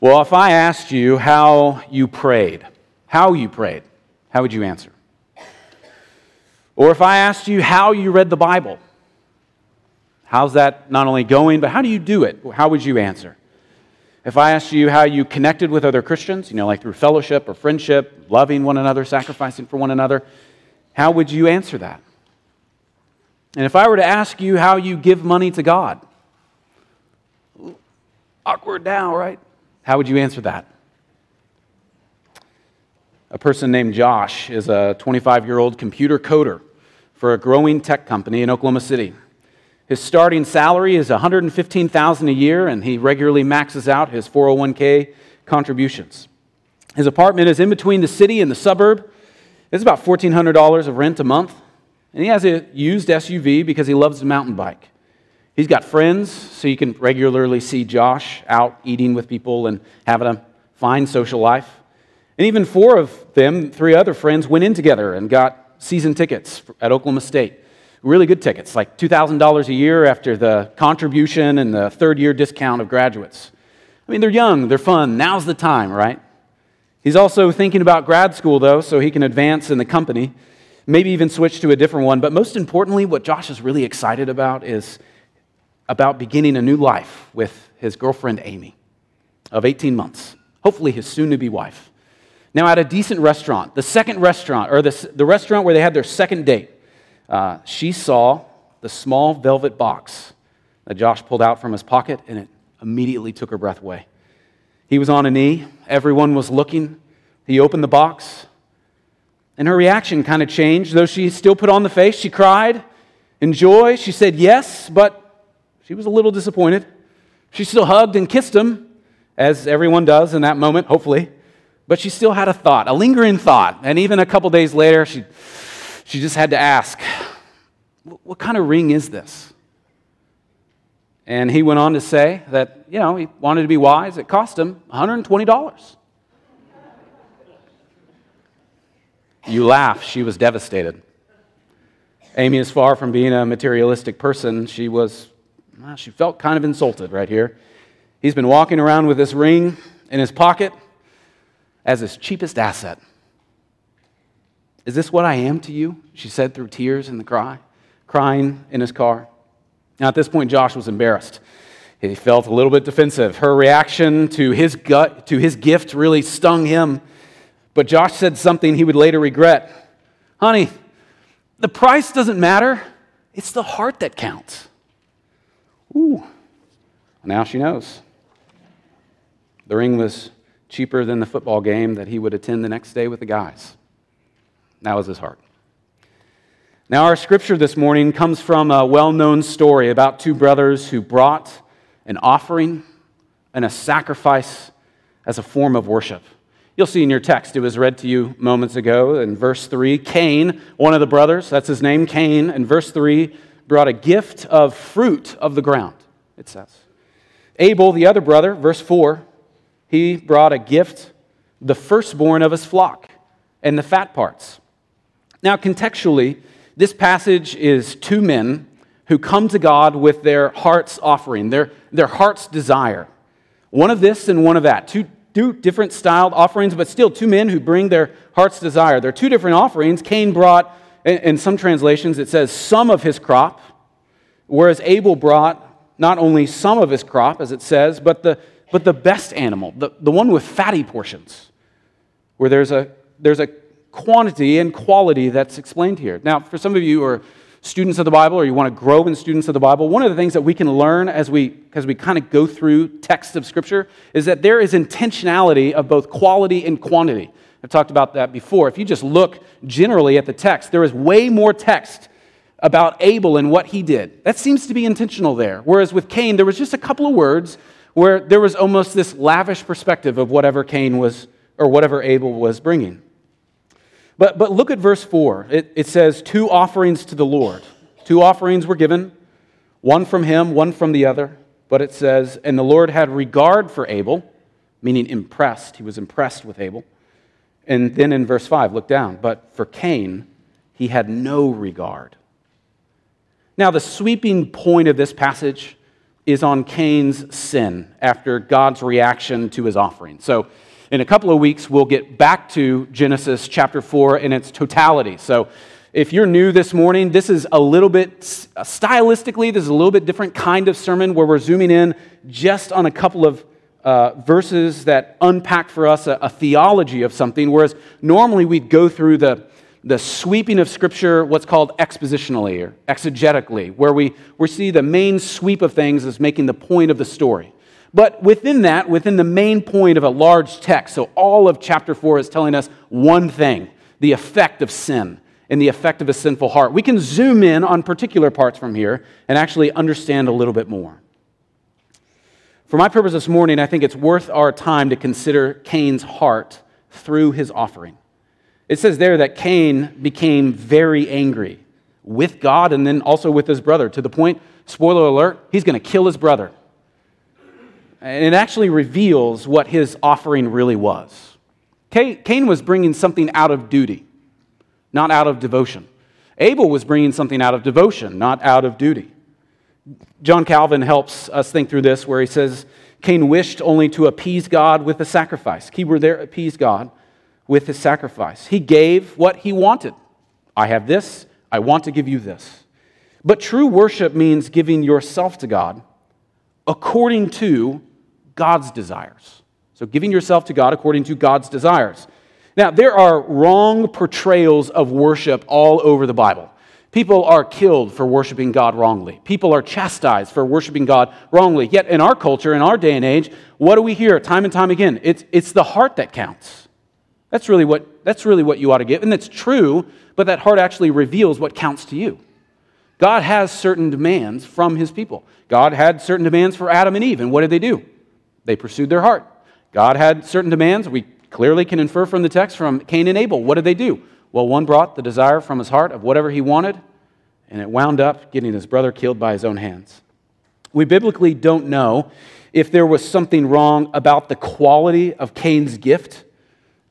Well, if I asked you how you prayed, how you prayed, how would you answer? Or if I asked you how you read the Bible, how's that not only going, but how do you do it? How would you answer? If I asked you how you connected with other Christians, you know, like through fellowship or friendship, loving one another, sacrificing for one another, how would you answer that? And if I were to ask you how you give money to God, awkward now, right? How would you answer that? A person named Josh is a 25 year old computer coder for a growing tech company in Oklahoma City. His starting salary is $115,000 a year, and he regularly maxes out his 401k contributions. His apartment is in between the city and the suburb. It's about $1,400 of rent a month. And he has a used SUV because he loves to mountain bike. He's got friends, so you can regularly see Josh out eating with people and having a fine social life. And even four of them, three other friends, went in together and got season tickets at Oklahoma State. Really good tickets, like $2,000 a year after the contribution and the third year discount of graduates. I mean, they're young, they're fun. Now's the time, right? He's also thinking about grad school, though, so he can advance in the company, maybe even switch to a different one. But most importantly, what Josh is really excited about is about beginning a new life with his girlfriend, Amy, of 18 months, hopefully his soon to be wife. Now, at a decent restaurant, the second restaurant, or the, the restaurant where they had their second date, uh, she saw the small velvet box that Josh pulled out from his pocket, and it immediately took her breath away. He was on a knee, everyone was looking. He opened the box, and her reaction kind of changed. Though she still put on the face, she cried in joy. She said yes, but she was a little disappointed. She still hugged and kissed him, as everyone does in that moment, hopefully. But she still had a thought, a lingering thought. And even a couple days later, she, she just had to ask, What kind of ring is this? And he went on to say that, you know, he wanted to be wise. It cost him $120. You laugh. She was devastated. Amy is far from being a materialistic person. She was well, she felt kind of insulted right here. He's been walking around with this ring in his pocket as his cheapest asset. Is this what I am to you? She said through tears in the cry, crying in his car. Now, at this point, Josh was embarrassed. He felt a little bit defensive. Her reaction to his gut, to his gift, really stung him. But Josh said something he would later regret. Honey, the price doesn't matter. It's the heart that counts. Ooh, now she knows. The ring was cheaper than the football game that he would attend the next day with the guys. That was his heart. Now, our scripture this morning comes from a well known story about two brothers who brought an offering and a sacrifice as a form of worship. You'll see in your text, it was read to you moments ago in verse 3. Cain, one of the brothers, that's his name, Cain, in verse 3, brought a gift of fruit of the ground, it says. Abel, the other brother, verse 4, he brought a gift, the firstborn of his flock, and the fat parts. Now, contextually, this passage is two men who come to God with their heart's offering, their, their heart's desire. One of this and one of that. Two, two different styled offerings, but still two men who bring their heart's desire. They're two different offerings. Cain brought in some translations, it says some of his crop, whereas Abel brought not only some of his crop, as it says, but the, but the best animal, the, the one with fatty portions, where there's a, there's a quantity and quality that's explained here. Now, for some of you who are students of the Bible or you want to grow in students of the Bible, one of the things that we can learn as we, as we kind of go through texts of Scripture is that there is intentionality of both quality and quantity. I've talked about that before. If you just look generally at the text, there is way more text about Abel and what he did. That seems to be intentional there. Whereas with Cain, there was just a couple of words where there was almost this lavish perspective of whatever Cain was, or whatever Abel was bringing. But, but look at verse 4. It, it says, Two offerings to the Lord. Two offerings were given, one from him, one from the other. But it says, And the Lord had regard for Abel, meaning impressed. He was impressed with Abel and then in verse 5, look down. But for Cain, he had no regard. Now, the sweeping point of this passage is on Cain's sin after God's reaction to his offering. So, in a couple of weeks, we'll get back to Genesis chapter 4 in its totality. So, if you're new this morning, this is a little bit, stylistically, this is a little bit different kind of sermon where we're zooming in just on a couple of uh, verses that unpack for us a, a theology of something, whereas normally we'd go through the, the sweeping of Scripture, what's called expositionally or exegetically, where we, we see the main sweep of things as making the point of the story. But within that, within the main point of a large text, so all of chapter 4 is telling us one thing the effect of sin and the effect of a sinful heart. We can zoom in on particular parts from here and actually understand a little bit more. For my purpose this morning, I think it's worth our time to consider Cain's heart through his offering. It says there that Cain became very angry with God and then also with his brother to the point, spoiler alert, he's going to kill his brother. And it actually reveals what his offering really was. Cain was bringing something out of duty not out of devotion. Abel was bringing something out of devotion, not out of duty. John Calvin helps us think through this, where he says, Cain wished only to appease God with a sacrifice. Keyword there, appease God with his sacrifice. He gave what he wanted. I have this, I want to give you this. But true worship means giving yourself to God according to God's desires. So, giving yourself to God according to God's desires. Now, there are wrong portrayals of worship all over the Bible. People are killed for worshiping God wrongly. People are chastised for worshiping God wrongly. Yet, in our culture, in our day and age, what do we hear time and time again? It's, it's the heart that counts. That's really, what, that's really what you ought to give. And that's true, but that heart actually reveals what counts to you. God has certain demands from his people. God had certain demands for Adam and Eve, and what did they do? They pursued their heart. God had certain demands. We clearly can infer from the text from Cain and Abel. What did they do? Well, one brought the desire from his heart of whatever he wanted, and it wound up getting his brother killed by his own hands. We biblically don't know if there was something wrong about the quality of Cain's gift.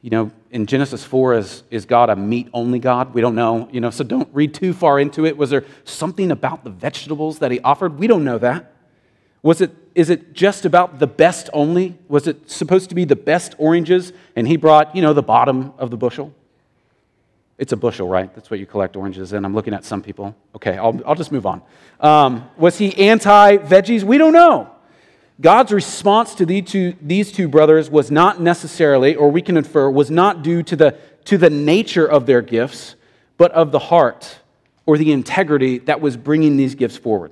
You know, in Genesis 4, is, is God a meat only God? We don't know, you know, so don't read too far into it. Was there something about the vegetables that he offered? We don't know that. Was it, is it just about the best only? Was it supposed to be the best oranges and he brought, you know, the bottom of the bushel? It's a bushel, right? That's what you collect oranges in. I'm looking at some people. Okay, I'll, I'll just move on. Um, was he anti veggies? We don't know. God's response to these two, these two brothers was not necessarily, or we can infer, was not due to the, to the nature of their gifts, but of the heart or the integrity that was bringing these gifts forward.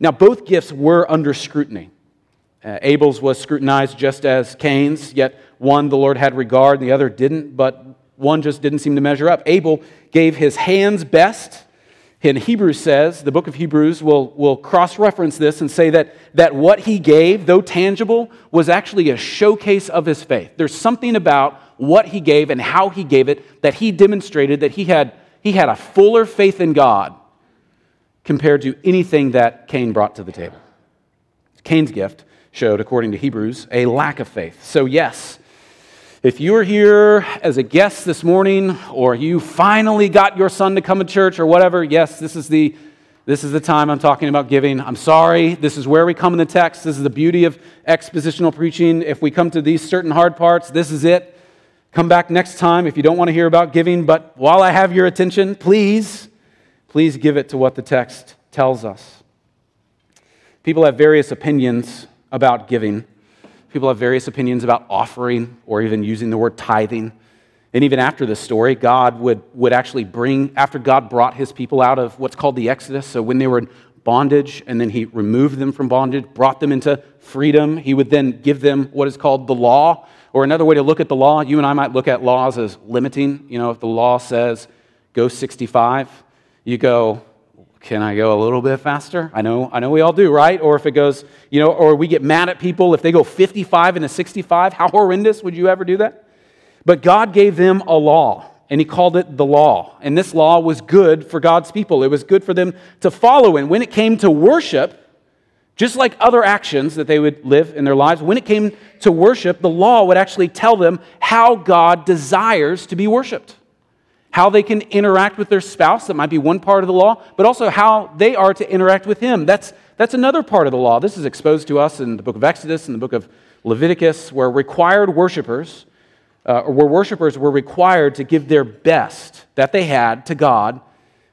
Now, both gifts were under scrutiny. Uh, Abel's was scrutinized just as Cain's, yet one the Lord had regard and the other didn't, but one just didn't seem to measure up. Abel gave his hands best. And Hebrews says, the book of Hebrews will, will cross reference this and say that, that what he gave, though tangible, was actually a showcase of his faith. There's something about what he gave and how he gave it that he demonstrated that he had, he had a fuller faith in God compared to anything that Cain brought to the table. Cain's gift showed, according to Hebrews, a lack of faith. So, yes, if you are here as a guest this morning, or you finally got your son to come to church, or whatever, yes, this is the this is the time I'm talking about giving. I'm sorry. This is where we come in the text. This is the beauty of expositional preaching. If we come to these certain hard parts, this is it. Come back next time if you don't want to hear about giving. But while I have your attention, please please give it to what the text tells us. People have various opinions about giving. People have various opinions about offering or even using the word tithing. And even after this story, God would, would actually bring, after God brought his people out of what's called the Exodus, so when they were in bondage and then he removed them from bondage, brought them into freedom, he would then give them what is called the law. Or another way to look at the law, you and I might look at laws as limiting. You know, if the law says go 65, you go, can I go a little bit faster? I know, I know we all do, right? Or if it goes, you know, or we get mad at people if they go 55 and a 65. How horrendous would you ever do that? But God gave them a law, and He called it the law. And this law was good for God's people, it was good for them to follow. And when it came to worship, just like other actions that they would live in their lives, when it came to worship, the law would actually tell them how God desires to be worshiped how they can interact with their spouse, that might be one part of the law, but also how they are to interact with Him. That's, That's another part of the law. This is exposed to us in the book of Exodus and the book of Leviticus, where required worshipers, uh, where worshipers were required to give their best that they had to God,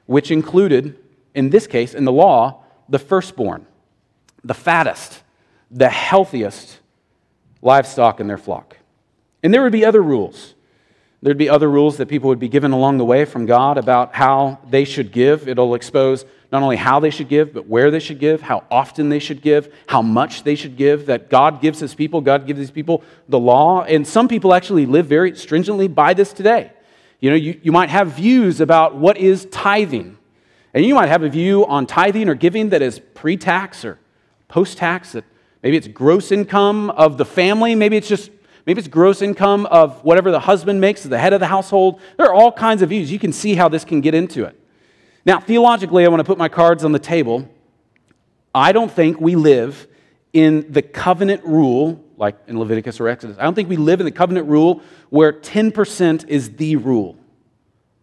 which included, in this case, in the law, the firstborn, the fattest, the healthiest livestock in their flock. And there would be other rules. There'd be other rules that people would be given along the way from God about how they should give. It'll expose not only how they should give, but where they should give, how often they should give, how much they should give, that God gives his people. God gives his people the law. And some people actually live very stringently by this today. You know, you, you might have views about what is tithing. And you might have a view on tithing or giving that is pre tax or post tax, that maybe it's gross income of the family, maybe it's just Maybe it's gross income of whatever the husband makes, as the head of the household. There are all kinds of views. You can see how this can get into it. Now, theologically, I want to put my cards on the table. I don't think we live in the covenant rule, like in Leviticus or Exodus. I don't think we live in the covenant rule where 10% is the rule.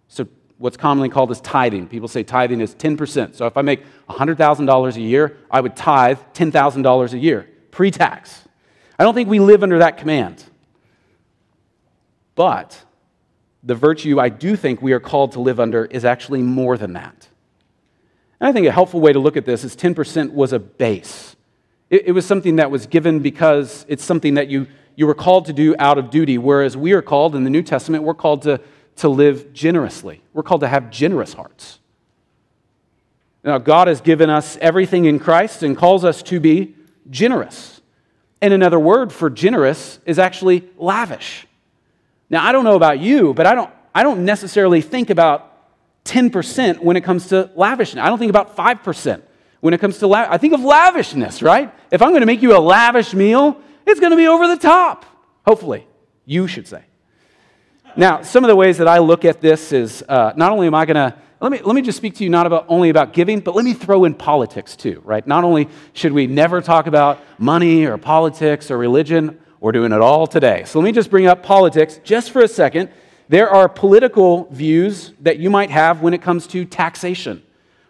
So, what's commonly called as tithing. People say tithing is 10%. So, if I make $100,000 a year, I would tithe $10,000 a year, pre tax. I don't think we live under that command. But the virtue I do think we are called to live under is actually more than that. And I think a helpful way to look at this is 10% was a base. It, it, was something that was given because it's something that you, you were called to do out of duty, whereas we are called in the New Testament, we're called to, to live generously. We're called to have generous hearts. Now, God has given us everything in Christ and calls us to be generous. And another word for generous is actually lavish. Now, I don't know about you, but I don't, I don't necessarily think about 10% when it comes to lavishness. I don't think about 5% when it comes to I think of lavishness, right? If I'm going to make you a lavish meal, it's going to be over the top. Hopefully, you should say. Now, some of the ways that I look at this is uh, not only am I going to let me, let me just speak to you not about, only about giving, but let me throw in politics too, right? Not only should we never talk about money or politics or religion, we're doing it all today. So let me just bring up politics just for a second. There are political views that you might have when it comes to taxation.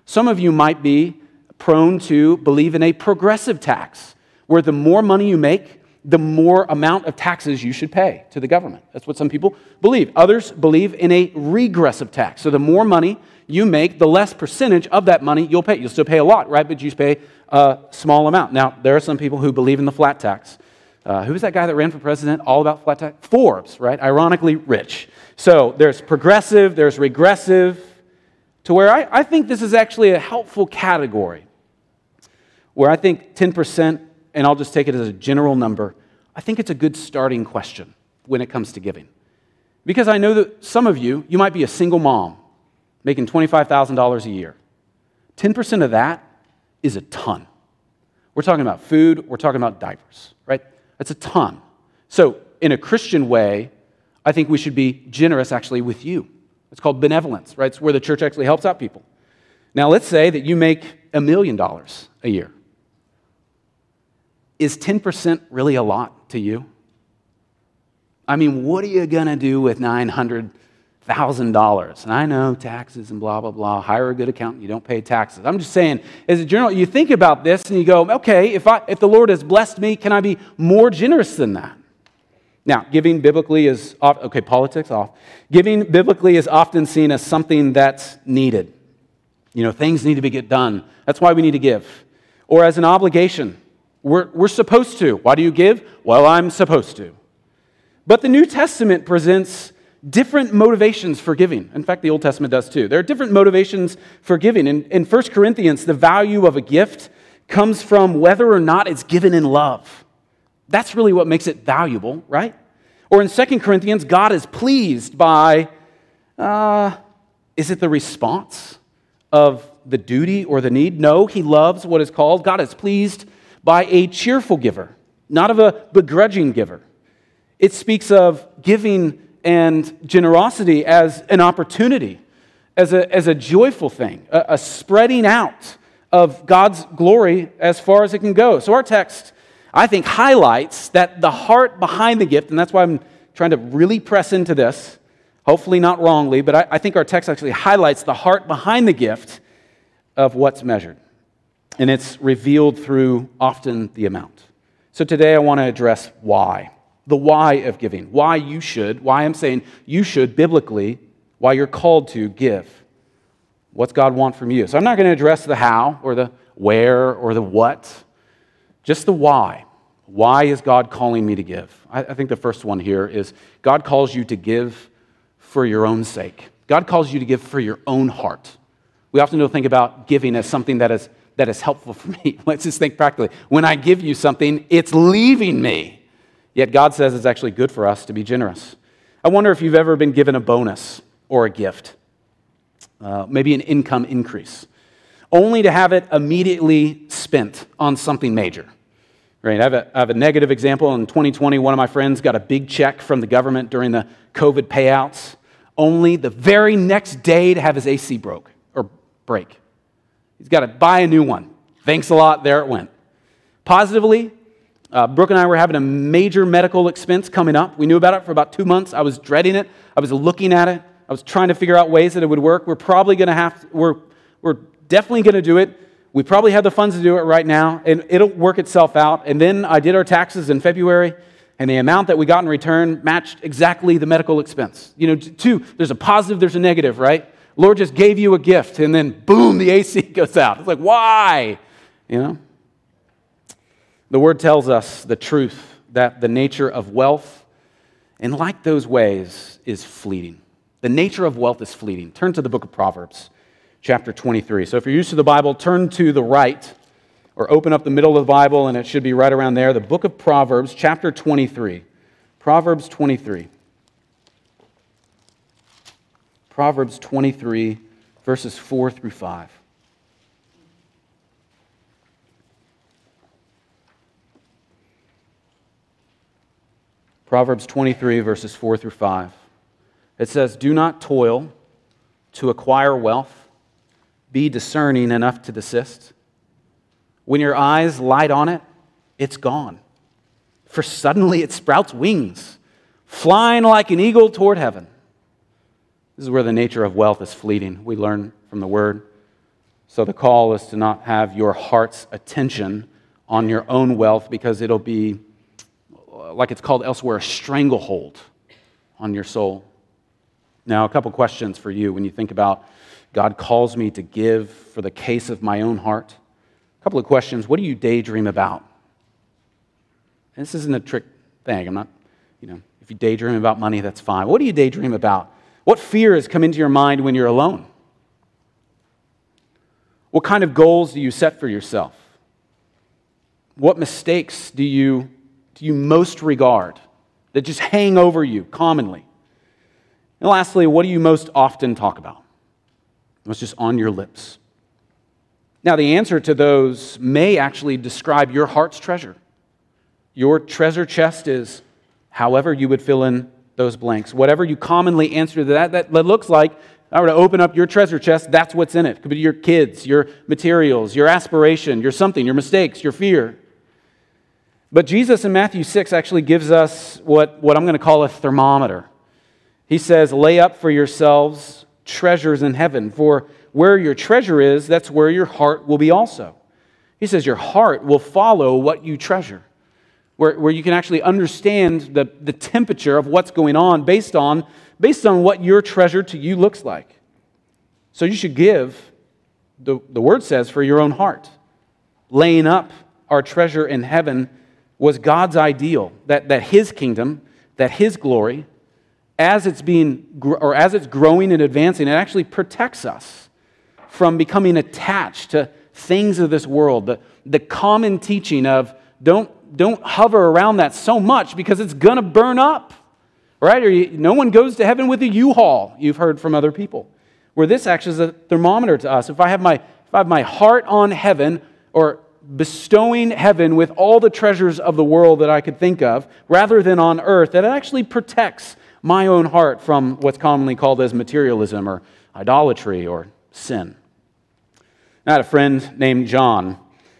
Some of you might be prone to believe in a progressive tax, where the more money you make, the more amount of taxes you should pay to the government. That's what some people believe. Others believe in a regressive tax. So the more money you make, the less percentage of that money you'll pay. You'll still pay a lot, right? But you pay a small amount. Now, there are some people who believe in the flat tax. Uh, who was that guy that ran for president all about flat tax? Forbes, right? Ironically rich. So there's progressive, there's regressive, to where I, I think this is actually a helpful category. Where I think 10%, and I'll just take it as a general number, I think it's a good starting question when it comes to giving. Because I know that some of you, you might be a single mom making $25,000 a year. 10% of that is a ton. We're talking about food, we're talking about diapers, right? That's a ton. So, in a Christian way, I think we should be generous actually with you. It's called benevolence, right? It's where the church actually helps out people. Now, let's say that you make a million dollars a year. Is 10% really a lot to you? I mean, what are you going to do with $900,000? And I know taxes and blah, blah, blah. Hire a good accountant, you don't pay taxes. I'm just saying, as a general, you think about this and you go, okay, if, I, if the Lord has blessed me, can I be more generous than that? Now, giving biblically is, off, okay, politics off. Giving biblically is often seen as something that's needed. You know, things need to be get done. That's why we need to give. Or as an obligation. We're, we're supposed to. Why do you give? Well, I'm supposed to. But the New Testament presents different motivations for giving. In fact, the Old Testament does too. There are different motivations for giving. In, in 1 Corinthians, the value of a gift comes from whether or not it's given in love. That's really what makes it valuable, right? Or in 2 Corinthians, God is pleased by, uh, is it the response of the duty or the need? No, he loves what is called, God is pleased by a cheerful giver, not of a begrudging giver. It speaks of giving and generosity as an opportunity, as a, as a joyful thing, a, a spreading out of God's glory as far as it can go. So, our text, I think, highlights that the heart behind the gift, and that's why I'm trying to really press into this, hopefully not wrongly, but I, I think our text actually highlights the heart behind the gift of what's measured. and it's revealed through often the amount. So today I want to address why. The why of giving. Why you should, why I'm saying you should biblically, why you're called to give. What's God want from you? So I'm not going to address the how or the where or the what, just the why. Why is God calling me to give? I, think the first one here is God calls you to give for your own sake. God calls you to give for your own heart. We often don't think about giving as something that is, that is helpful for me. Let's just think practically. When I give you something, it's leaving me. Yet God says it's actually good for us to be generous. I wonder if you've ever been given a bonus or a gift, uh, maybe an income increase, only to have it immediately spent on something major. Right? I have, a, I have a negative example. In 2020, one of my friends got a big check from the government during the COVID payouts, only the very next day to have his AC broke or break. He's got to buy a new one. Thanks a lot. There it went. Positively, uh, Brooke and I were having a major medical expense coming up. We knew about it for about two months. I was dreading it. I was looking at it. I was trying to figure out ways that it would work. We're probably going to have, we're, we're definitely going to do it. We probably have the funds to do it right now, and it'll work itself out. And then I did our taxes in February, and the amount that we got in return matched exactly the medical expense. You know, two, there's a positive, there's a negative, right? Lord just gave you a gift, and then boom, the AC goes out. It's like, why? You know? The word tells us the truth that the nature of wealth, and like those ways, is fleeting. The nature of wealth is fleeting. Turn to the book of Proverbs chapter 23. So if you're used to the Bible, turn to the right or open up the middle of the Bible, and it should be right around there. The book of Proverbs, chapter 23. Proverbs 23. Proverbs 23, verses 4 through 5. Proverbs 23, verses 4 through 5. It says, Do not toil to acquire wealth be discerning enough to desist. When your eyes light on it, it's gone. For suddenly it sprouts wings, flying like an eagle toward heaven. This is where the nature of wealth is fleeting. We learn from the word. So the call is to not have your heart's attention on your own wealth because it'll be, Uh, like it's called elsewhere, a stranglehold on your soul. Now, a couple questions for you when you think about God calls me to give for the case of my own heart. A couple of questions. What do you daydream about? And this isn't a trick thing. I'm not, you know, if you daydream about money, that's fine. What do you daydream about? What fears come into your mind when you're alone? What kind of goals do you set for yourself? What mistakes do you, you most regard that just hang over you commonly? And lastly, what do you most often talk about? What's just on your lips? Now, the answer to those may actually describe your heart's treasure. Your treasure chest is however you would fill in those blanks. Whatever you commonly answer to that, that, looks like, I were to open up your treasure chest, that's what's in it. It could be your kids, your materials, your aspiration, your something, your mistakes, your fear. But Jesus in Matthew 6 actually gives us what, what I'm going to call a thermometer. He says, Lay up for yourselves treasures in heaven. For where your treasure is, that's where your heart will be also. He says your heart will follow what you treasure, where, where you can actually understand the, the temperature of what's going on based on, based on what your treasure to you looks like. So you should give, the, the word says, for your own heart. Laying up our treasure in heaven was God's ideal, that, that his kingdom, that his glory, as it's being or as it's growing and advancing, it actually protects us from becoming attached to things of this world. The, the common teaching of don't, don't hover around that so much because it's going to burn up, right? Or you, no one goes to heaven with a U-Haul, you've heard from other people. Where this actually is a thermometer to us. If I have my, if I have my heart on heaven or bestowing heaven with all the treasures of the world that I could think of, rather than on earth, that it actually protects my own heart from what's commonly called as materialism or idolatry or sin. I had a friend named John.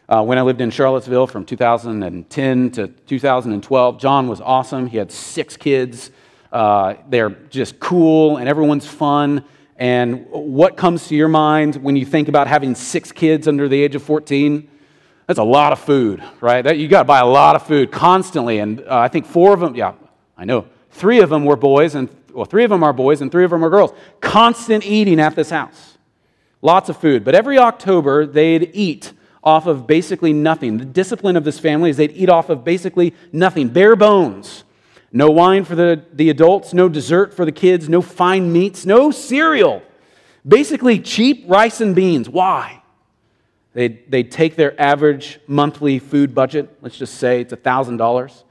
Uh, when I lived in Charlottesville from 2010 to 2012, John was awesome. He had six kids. Uh, they're just cool, and everyone's fun. And what comes to your mind when you think about having six kids under the age of 14? That's a lot of food, right? That, you got to buy a lot of food constantly. And uh, I think four of them, yeah, I know, three of them were boys, and well, three of them are boys, and three of them are girls. Constant eating at this house. Lots of food. But every October, they'd eat off of basically nothing. The discipline of this family is they'd eat off of basically nothing, bare bones. No wine for the, the adults, no dessert for the kids, no fine meats, no cereal. Basically, cheap rice and beans. Why? They'd, they'd take their average monthly food budget, let's just say it's $1,000.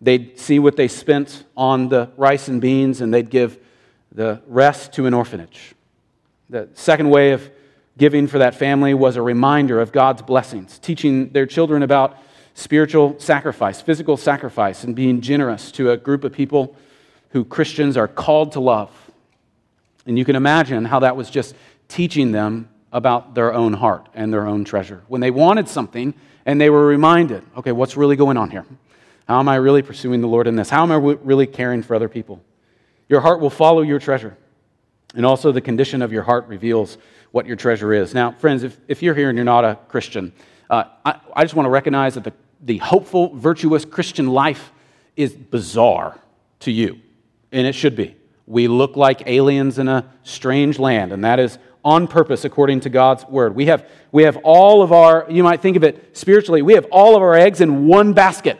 They'd see what they spent on the rice and beans, and they'd give the rest to an orphanage. The second way of giving for that family was a reminder of God's blessings, teaching their children about spiritual sacrifice, physical sacrifice, and being generous to a group of people who Christians are called to love. And you can imagine how that was just teaching them about their own heart and their own treasure. When they wanted something and they were reminded, okay, what's really going on here? How am I really pursuing the Lord in this? How am I really caring for other people? Your heart will follow your treasure. And also, the condition of your heart reveals what your treasure is. Now, friends, if, if you're here and you're not a Christian, uh, I, I just want to recognize that the, the hopeful, virtuous Christian life is bizarre to you, and it should be. We look like aliens in a strange land, and that is on purpose according to God's word. We have, we have all of our, you might think of it spiritually, we have all of our eggs in one basket.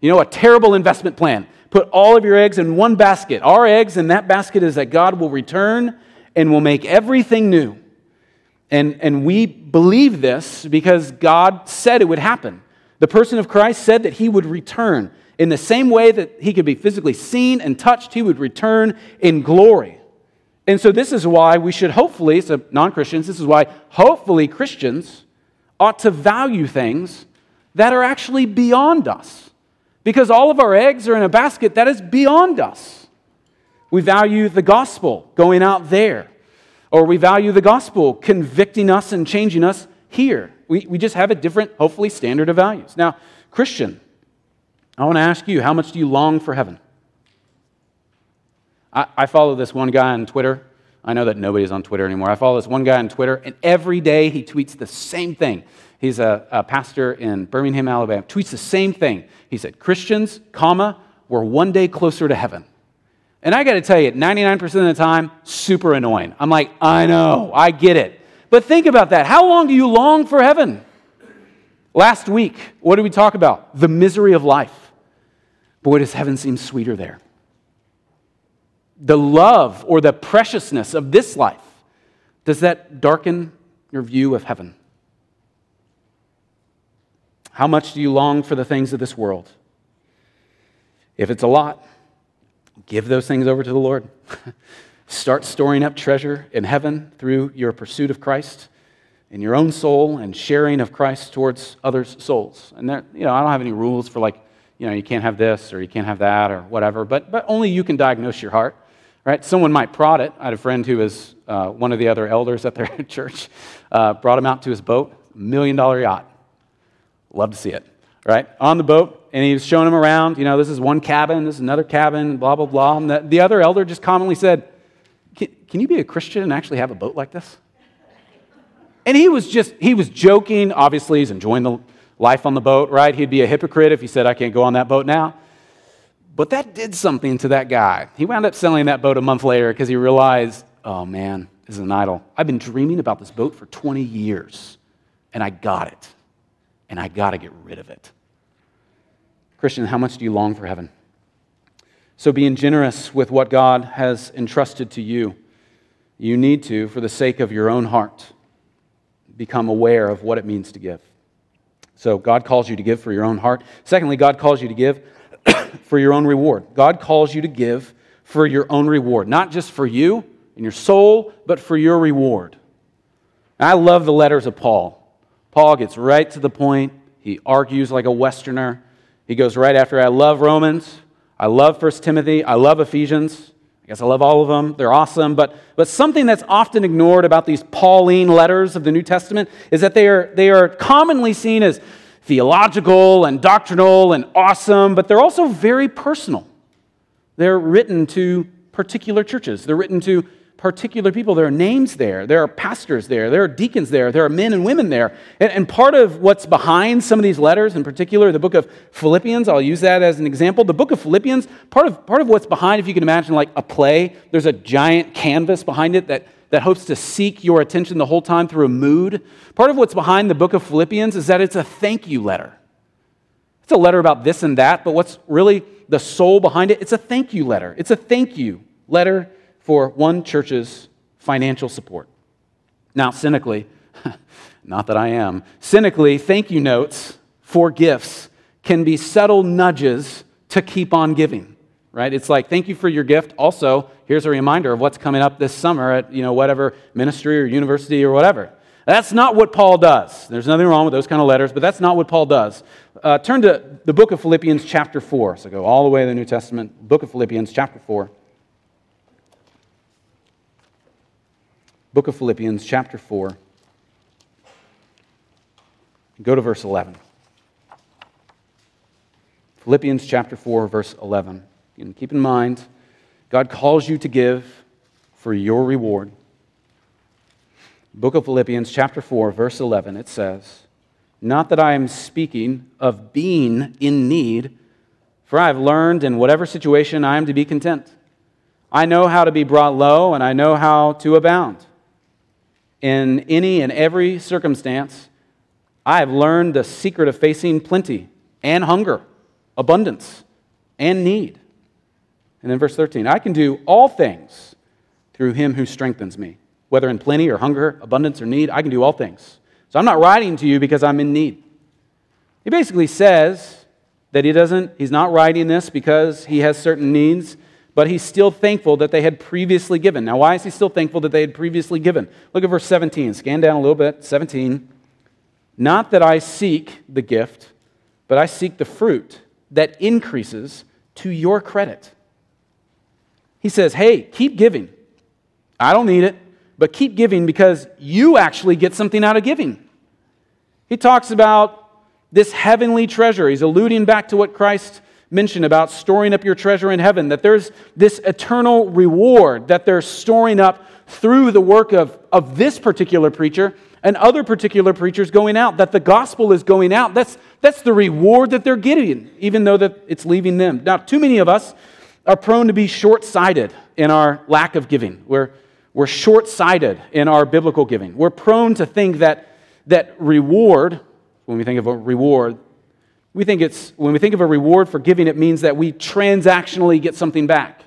You know, a terrible investment plan. Put all of your eggs in one basket. Our eggs in that basket is that God will return and will make everything new. And, and we believe this because God said it would happen. The person of Christ said that he would return. In the same way that he could be physically seen and touched, he would return in glory. And so, this is why we should hopefully, so non Christians, this is why hopefully Christians ought to value things that are actually beyond us. Because all of our eggs are in a basket that is beyond us. We value the gospel going out there. Or we value the gospel convicting us and changing us here. We, we just have a different, hopefully, standard of values. Now, Christian, I want to ask you, how much do you long for heaven? I, I follow this one guy on Twitter. I know that nobody's on Twitter anymore. I follow this one guy on Twitter, and every day he tweets the same thing. He's a, a pastor in Birmingham, Alabama. Tweets the same thing. He said, Christians, comma, we're one day closer to heaven. And I got to tell you, 99% of the time, super annoying. I'm like, I know, I get it. But think about that. How long do you long for heaven? Last week, what did we talk about? The misery of life. Boy, does heaven seem sweeter there. The love or the preciousness of this life, does that darken your view of heaven? How much do you long for the things of this world? If it's a lot, give those things over to the Lord. Start storing up treasure in heaven through your pursuit of Christ in your own soul and sharing of Christ towards others' souls. And you know, I don't have any rules for like, you know, you can't have this or you can't have that or whatever, but, but only you can diagnose your heart, right? Someone might prod it. I had a friend who was uh, one of the other elders at their church, uh, brought him out to his boat, million dollar yacht. Love to see it, right? On the boat, and he was showing him around. You know, this is one cabin, this is another cabin, blah, blah, blah. And the, the other elder just commonly said, can, can you be a Christian and actually have a boat like this? And he was just, he was joking. Obviously, he's enjoying the life on the boat, right? He'd be a hypocrite if he said, I can't go on that boat now. But that did something to that guy. He wound up selling that boat a month later because he realized, oh man, this is an idol. I've been dreaming about this boat for 20 years, and I got it. And I got to get rid of it. Christian, how much do you long for heaven? So, being generous with what God has entrusted to you, you need to, for the sake of your own heart, become aware of what it means to give. So, God calls you to give for your own heart. Secondly, God calls you to give for your own reward. God calls you to give for your own reward, not just for you and your soul, but for your reward. And I love the letters of Paul. Paul gets right to the point, he argues like a Westerner. He goes right after, I love Romans, I love 1 Timothy, I love Ephesians. I guess I love all of them. They're awesome. But, but something that's often ignored about these Pauline letters of the New Testament is that they are, they are commonly seen as theological and doctrinal and awesome, but they're also very personal. They're written to particular churches, they're written to particular people. There are names there, there are pastors there, there are deacons there, there are men and women there. And, and, part of what's behind some of these letters, in particular the book of Philippians, I'll use that as an example. The book of Philippians, part of, part of what's behind, if you can imagine like a play, there's a giant canvas behind it that, that hopes to seek your attention the whole time through a mood. Part of what's behind the book of Philippians is that it's a thank you letter. It's a letter about this and that, but what's really the soul behind it? It's a thank you letter. It's a thank you letter for one church's financial support. Now, cynically, not that I am, cynically, thank you notes for gifts can be subtle nudges to keep on giving, right? It's like, thank you for your gift. Also, here's a reminder of what's coming up this summer at, you know, whatever ministry or university or whatever. That's not what Paul does. There's nothing wrong with those kind of letters, but that's not what Paul does. Uh, turn to the book of Philippians, chapter 4. So go all the way to the New Testament, book of Philippians, chapter 4. book of Philippians, chapter 4. Go to verse 11. Philippians chapter 4, verse 11. And keep in mind, God calls you to give for your reward. Book of Philippians, chapter 4, verse 11, it says, Not that I am speaking of being in need, for I have learned in whatever situation I am to be content. I know how to be brought low, and I know how to abound in any and every circumstance, I have learned the secret of facing plenty and hunger, abundance and need. And then verse 13 I can do all things through him who strengthens me. Whether in plenty or hunger, abundance or need, I can do all things. So I'm not writing to you because I'm in need. He basically says that he doesn't, he's not writing this because he has certain needs but he's still thankful that they had previously given. Now, why is he still thankful that they had previously given? Look at verse 17. Scan down a little bit. 17. Not that I seek the gift, but I seek the fruit that increases to your credit. He says, Hey, keep giving. I don't need it, but keep giving because you actually get something out of giving. He talks about this heavenly treasure. He's alluding back to what Christ mentioned about storing up your treasure in heaven, that there's this eternal reward that they're storing up through the work of, of this particular preacher and other particular preachers going out, that the gospel is going out. That's, that's the reward that they're getting, even though that it's leaving them. Now, too many of us are prone to be short sighted in our lack of giving. We're, we're short sighted in our biblical giving. We're prone to think that, that reward, when we think of a reward, we think it's, when we think of a reward for giving, it means that we transactionally get something back.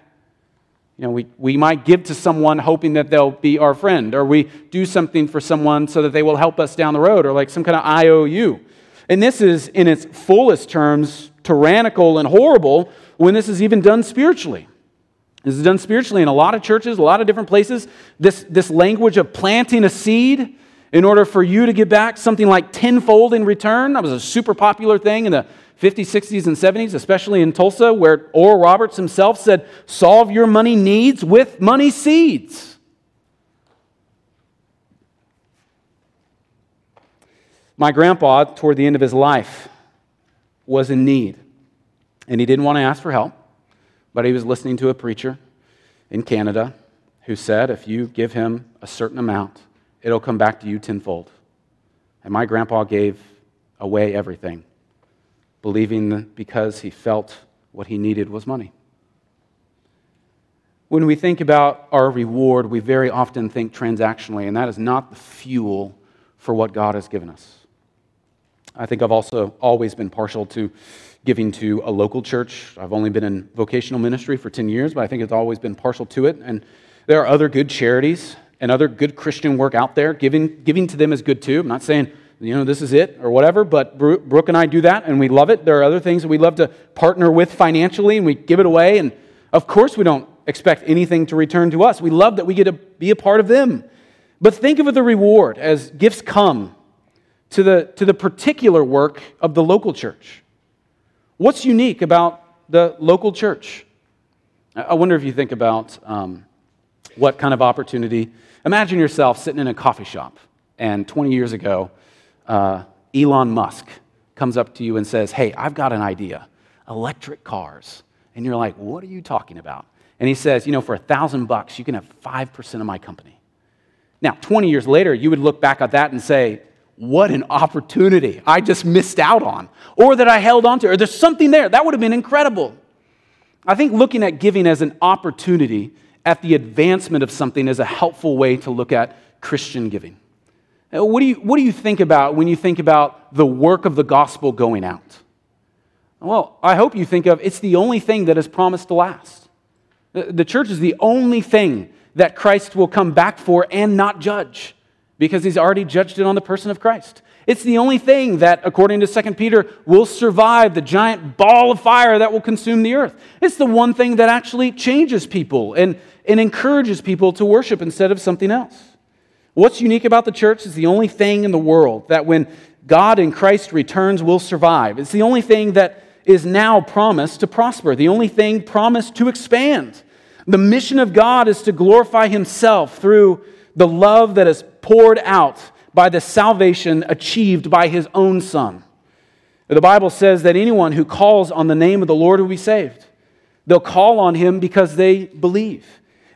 You know, we, we might give to someone hoping that they'll be our friend, or we do something for someone so that they will help us down the road, or like some kind of IOU. And this is, in its fullest terms, tyrannical and horrible when this is even done spiritually. This is done spiritually in a lot of churches, a lot of different places. This, this language of planting a seed in order for you to get back something like tenfold in return. That was a super popular thing in the 50s, 60s, and 70s, especially in Tulsa, where Oral Roberts himself said, Solve your money needs with money seeds. My grandpa, toward the end of his life, was in need, and he didn't want to ask for help, but he was listening to a preacher in Canada who said, If you give him a certain amount, it'll come back to you tenfold. And my grandpa gave away everything, believing because he felt what he needed was money. When we think about our reward, we very often think transactionally, and that is not the fuel for what God has given us. I think I've also always been partial to giving to a local church. I've only been in vocational ministry for 10 years, but I think it's always been partial to it. And there are other good charities and other good Christian work out there. Giving, giving to them is good too. I'm not saying, you know, this is it or whatever, but Brooke and I do that and we love it. There are other things that we love to partner with financially and we give it away. And of course, we don't expect anything to return to us. We love that we get to be a part of them. But think of the reward as gifts come to the, to the particular work of the local church. What's unique about the local church? I wonder if you think about um, what kind of opportunity Imagine yourself sitting in a coffee shop, and 20 years ago, uh, Elon Musk comes up to you and says, Hey, I've got an idea electric cars. And you're like, What are you talking about? And he says, You know, for a thousand bucks, you can have 5% of my company. Now, 20 years later, you would look back at that and say, What an opportunity I just missed out on, or that I held on to, or there's something there. That would have been incredible. I think looking at giving as an opportunity at the advancement of something is a helpful way to look at Christian giving. What do, you, what do you think about when you think about the work of the gospel going out? Well, I hope you think of it's the only thing that is promised to last. The church is the only thing that Christ will come back for and not judge because he's already judged it on the person of Christ. It's the only thing that, according to 2 Peter, will survive the giant ball of fire that will consume the earth. It's the one thing that actually changes people and, and encourages people to worship instead of something else. What's unique about the church is the only thing in the world that when God in Christ returns will survive. It's the only thing that is now promised to prosper, the only thing promised to expand. The mission of God is to glorify Himself through the love that is poured out by the salvation achieved by His own Son. The Bible says that anyone who calls on the name of the Lord will be saved. They'll call on Him because they believe.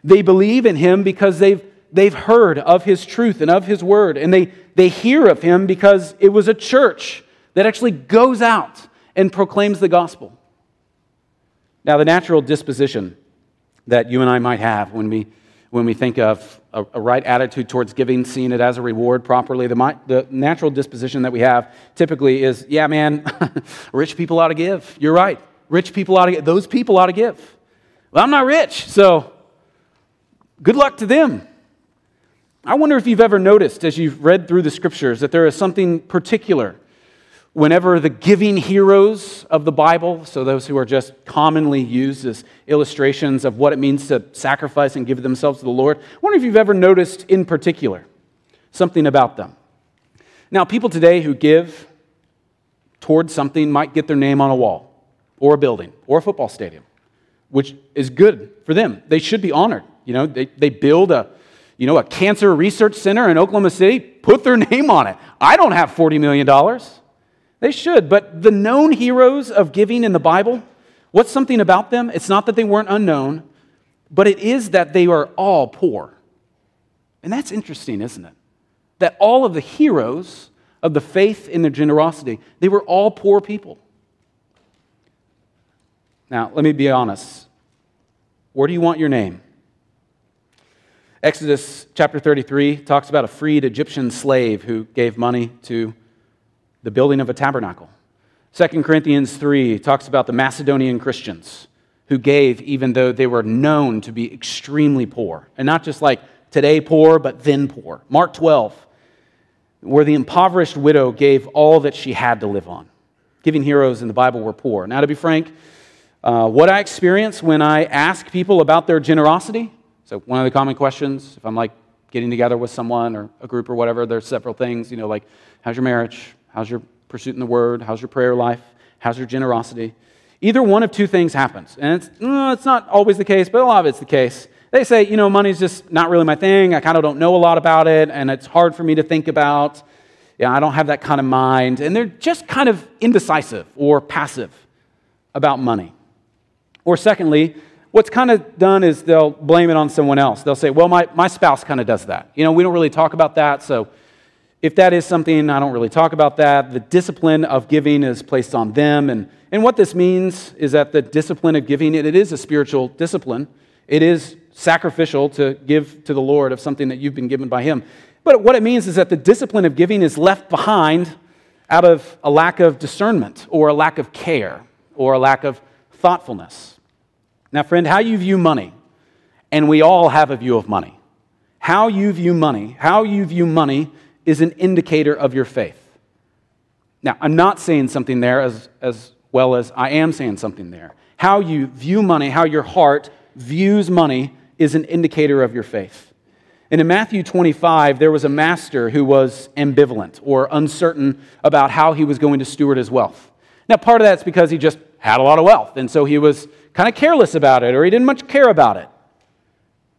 They believe in Him because they've, they've heard of His truth and of His word. And they, they hear of Him because it was a church that actually goes out and proclaims the gospel. Now, the natural disposition that you and I might have when we, when we think of a, a right attitude towards giving, seeing it as a reward properly, the, the natural disposition that we have typically is, yeah, man, rich people ought to give. You're right. Rich people ought to give. Those people ought to give. Well, I'm not rich, so good luck to them. I wonder if you've ever noticed as you've read through the scriptures that there is something particular whenever the giving heroes of the Bible, so those who are just commonly used as illustrations of what it means to sacrifice and give themselves to the Lord, I wonder if you've ever noticed in particular something about them. Now, people today who give towards something might get their name on a wall or a building or a football stadium, which is good for them. They should be honored. You know, they, they build a, you know, a cancer research center in Oklahoma City, put their name on it. I don't have $40 million. They should, but the known heroes of giving in the Bible, what's something about them? It's not that they weren't unknown, but it is that they are all poor. And that's interesting, isn't it? That all of the heroes of the faith in their generosity, they were all poor people. Now, let me be honest. Where do you want your name? Exodus chapter 33 talks about a freed Egyptian slave who gave money to the building of a tabernacle. 2 Corinthians 3 talks about the Macedonian Christians who gave even though they were known to be extremely poor. And not just like today poor, but then poor. Mark 12, where the impoverished widow gave all that she had to live on. Giving heroes in the Bible were poor. Now, to be frank, uh, what I experience when I ask people about their generosity, so one of the common questions, if I'm like getting together with someone or a group or whatever, there's several things, you know, like, how's your marriage? How's your pursuit in the Word? How's your prayer life? How's your generosity? Either one of two things happens. And it's, mm, it's not always the case, but a lot of it's the case. They say, you know, money's just not really my thing. I kind of don't know a lot about it, and it's hard for me to think about. Yeah, I don't have that kind of mind. And they're just kind of indecisive or passive about money. Or secondly, what's kind of done is they'll blame it on someone else. They'll say, well, my, my spouse kind of does that. You know, we don't really talk about that, so if that is something, I don't really talk about that. The discipline of giving is placed on them. And, and what this means is that the discipline of giving, it, it is a spiritual discipline. It is sacrificial to give to the Lord of something that you've been given by Him. But what it means is that the discipline of giving is left behind out of a lack of discernment or a lack of care or a lack of thoughtfulness. Now, friend, how you view money, and we all have a view of money, how you view money, how you view money is an indicator of your faith. Now, I'm not saying something there as, as well as I am saying something there. How you view money, how your heart views money, is an indicator of your faith. And in Matthew 25, there was a master who was ambivalent or uncertain about how he was going to steward his wealth. Now, part of that's because he just had a lot of wealth, and so he was kind of careless about it, or he didn't much care about it.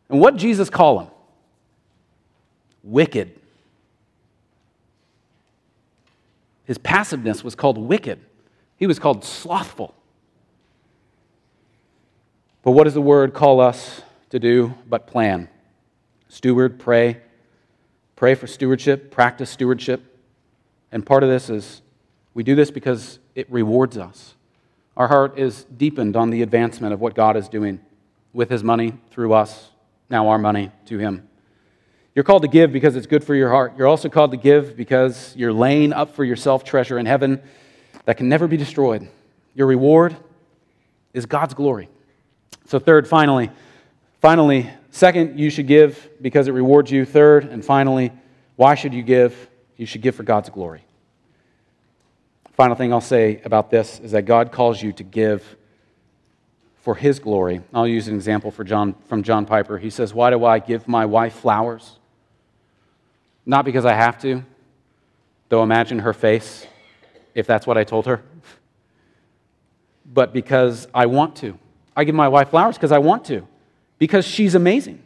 And what Jesus call him? Wicked. His passiveness was called wicked, he was called slothful. But what does the word call us to do but plan? Steward, pray. Pray for stewardship, practice stewardship. And part of this is we do this because it rewards us. Our heart is deepened on the advancement of what God is doing with His money through us, now our money to Him. You're called to give because it's good for your heart. You're also called to give because you're laying up for yourself treasure in heaven that can never be destroyed. Your reward is God's glory. So, third, finally, finally, second, you should give because it rewards you. Third, and finally, why should you give? You should give for God's glory. Final thing I'll say about this is that God calls you to give for his glory. I'll use an example for John, from John Piper. He says, Why do I give my wife flowers? Not because I have to, though imagine her face if that's what I told her, but because I want to. I give my wife flowers because I want to, because she's amazing,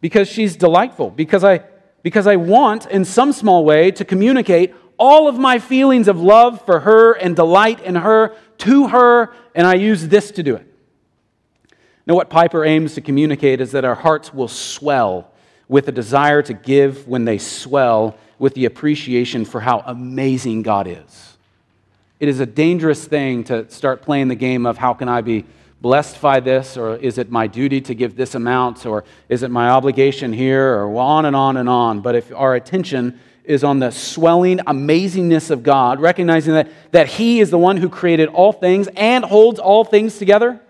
because she's delightful, because I, because I want, in some small way, to communicate all of my feelings of love for her and delight in her to her, and I use this to do it. Now, what Piper aims to communicate is that our hearts will swell with a desire to give when they swell with the appreciation for how amazing God is. It is a dangerous thing to start playing the game of how can I be blessed by this, or is it my duty to give this amount, or is it my obligation here, or on and on and on. But if our attention is on the swelling amazingness of God, recognizing that, that He is the one who created all things and holds all things together,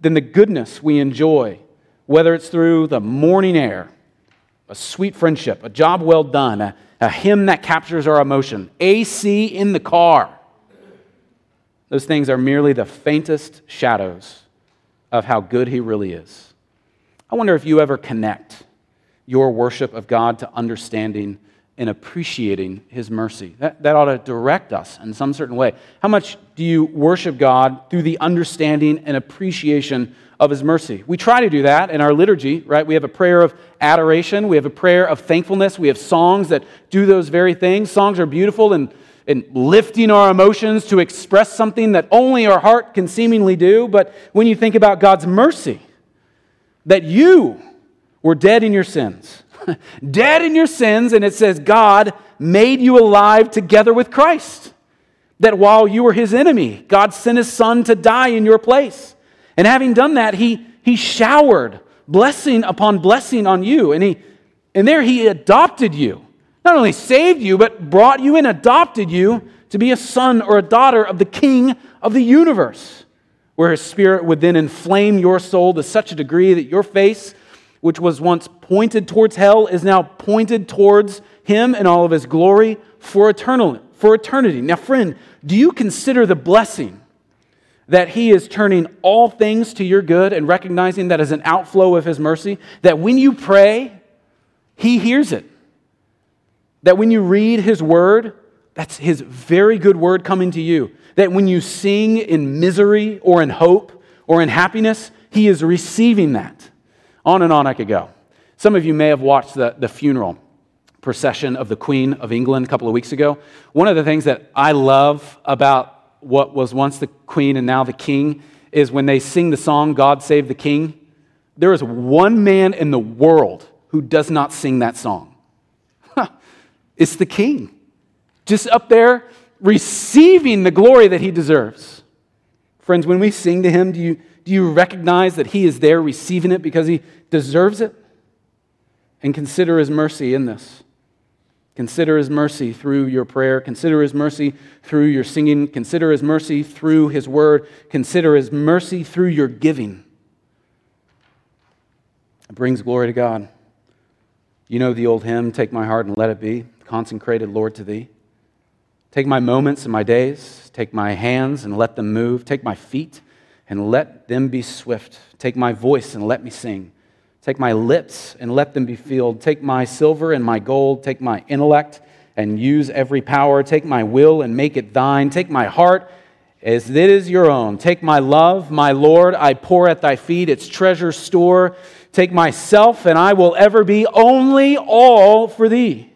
then the goodness we enjoy, whether it's through the morning air, a sweet friendship, a job well done, a, a hymn that captures our emotion, AC in the car, those things are merely the faintest shadows of how good He really is. I wonder if you ever connect your worship of God to understanding and appreciating His mercy. That, that ought to direct us in some certain way. How much do you worship God through the understanding and appreciation of His mercy? We try to do that in our liturgy, right? We have a prayer of adoration, we have a prayer of thankfulness, we have songs that do those very things. Songs are beautiful and and lifting our emotions to express something that only our heart can seemingly do. But when you think about God's mercy, that you were dead in your sins, dead in your sins, and it says God made you alive together with Christ. That while you were his enemy, God sent his son to die in your place. And having done that, he, he showered blessing upon blessing on you. And, he, and there he adopted you. Not only saved you, but brought you and adopted you to be a son or a daughter of the king of the universe, where his spirit would then inflame your soul to such a degree that your face which was once pointed towards hell, is now pointed towards him and all of his glory for, eternal, for eternity. Now, friend, do you consider the blessing that he is turning all things to your good and recognizing that as an outflow of his mercy? That when you pray, he hears it. That when you read his word, that's his very good word coming to you. That when you sing in misery or in hope or in happiness, he is receiving that. On and on I could go. Some of you may have watched the, the funeral procession of the Queen of England a couple of weeks ago. One of the things that I love about what was once the Queen and now the King is when they sing the song, God Save the King, there is one man in the world who does not sing that song. it's the King, just up there receiving the glory that he deserves. Friends, when we sing to him, do you, do you recognize that He is there receiving it because He deserves it? And consider His mercy in this. Consider His mercy through your prayer. Consider His mercy through your singing. Consider His mercy through His word. Consider His mercy through your giving. It brings glory to God. You know the old hymn, Take My Heart and Let It Be, consecrated, Lord, to Thee. Take my moments and my days, take my hands and let them move, take my feet and let them be swift. Take my voice and let me sing. Take my lips and let them be filled. Take my silver and my gold. Take my intellect and use every power. Take my will and make it thine. Take my heart as it is your own. Take my love, my Lord, I pour at thy feet its treasure store. Take myself, and I will ever be only all for thee.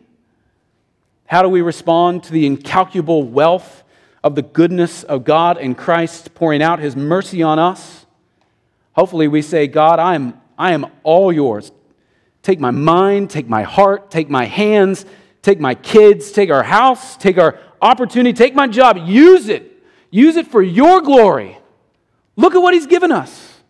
How do we respond to the incalculable wealth of the goodness of God in Christ pouring out his mercy on us, Hopefully, we say, God, I am, I am all yours. Take my mind, take my heart, take my hands, take my kids, take our house, take our opportunity, take my job. Use it. Use it for your glory. Look at what he's given us.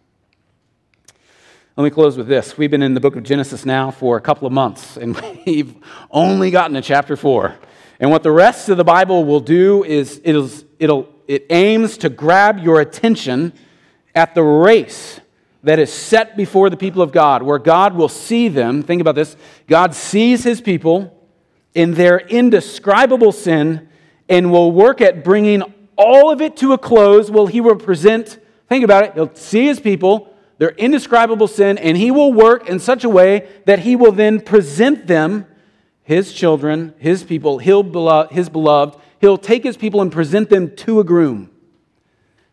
Let me close with this. We've been in the book of Genesis now for a couple of months, and we've only gotten to chapter 4. And what the rest of the Bible will do is it'll, it'll, it aims to grab your attention at the race that is set before the people of God, where God will see them. Think about this God sees his people in their indescribable sin and will work at bringing all of it to a close. Will he will present, think about it, he'll see his people their indescribable sin, and he will work in such a way that he will then present them, his children, his people, his beloved, he'll take his people and present them to a groom.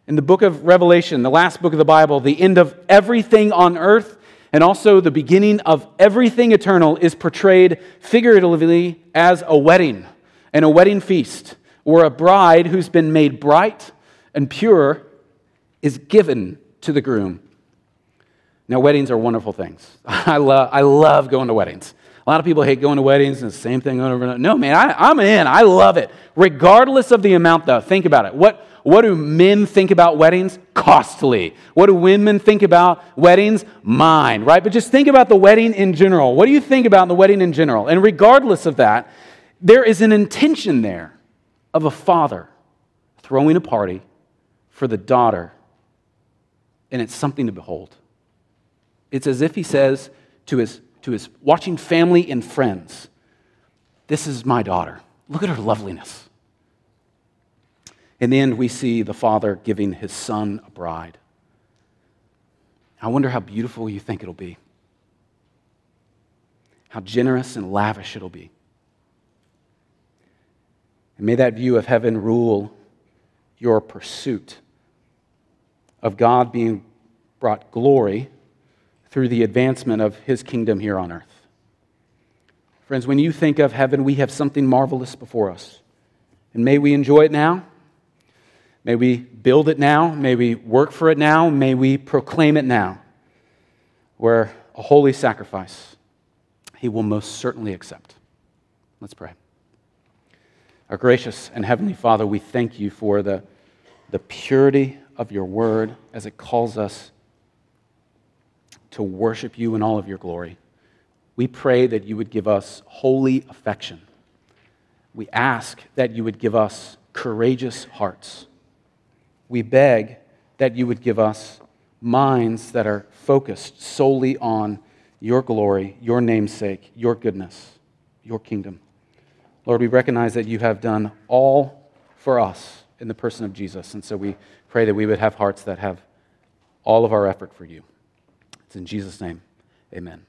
In the book of Revelation, the last book of the Bible, the end of everything on earth and also the beginning of everything eternal is portrayed figuratively as a wedding and a wedding feast, where a bride who's been made bright and pure is given to the groom. Now, weddings are wonderful things. I love, I love going to weddings. A lot of people hate going to weddings and the same thing over and over. No, man, I, I'm in. I love it. Regardless of the amount, though, think about it. What, what do men think about weddings? Costly. What do women think about weddings? Mine, right? But just think about the wedding in general. What do you think about the wedding in general? And regardless of that, there is an intention there of a father throwing a party for the daughter, and it's something to behold. It's as if he says to his, to his watching family and friends, This is my daughter. Look at her loveliness. In the end, we see the father giving his son a bride. I wonder how beautiful you think it'll be, how generous and lavish it'll be. And may that view of heaven rule your pursuit of God being brought glory through the advancement of his kingdom here on earth. Friends, when you think of heaven, we have something marvelous before us. And may we enjoy it now. May we build it now. May we work for it now. May we proclaim it now. Where a holy sacrifice he will most certainly accept. Let's pray. Our gracious and heavenly Father, we thank you for the, the purity of your word as it calls us to worship you in all of your glory. We pray that you would give us holy affection. We ask that you would give us courageous hearts. We beg that you would give us minds that are focused solely on your glory, your namesake, your goodness, your kingdom. Lord, we recognize that you have done all for us in the person of Jesus. And so we pray that we would have hearts that have all of our effort for you. It's in Jesus' name. Amen.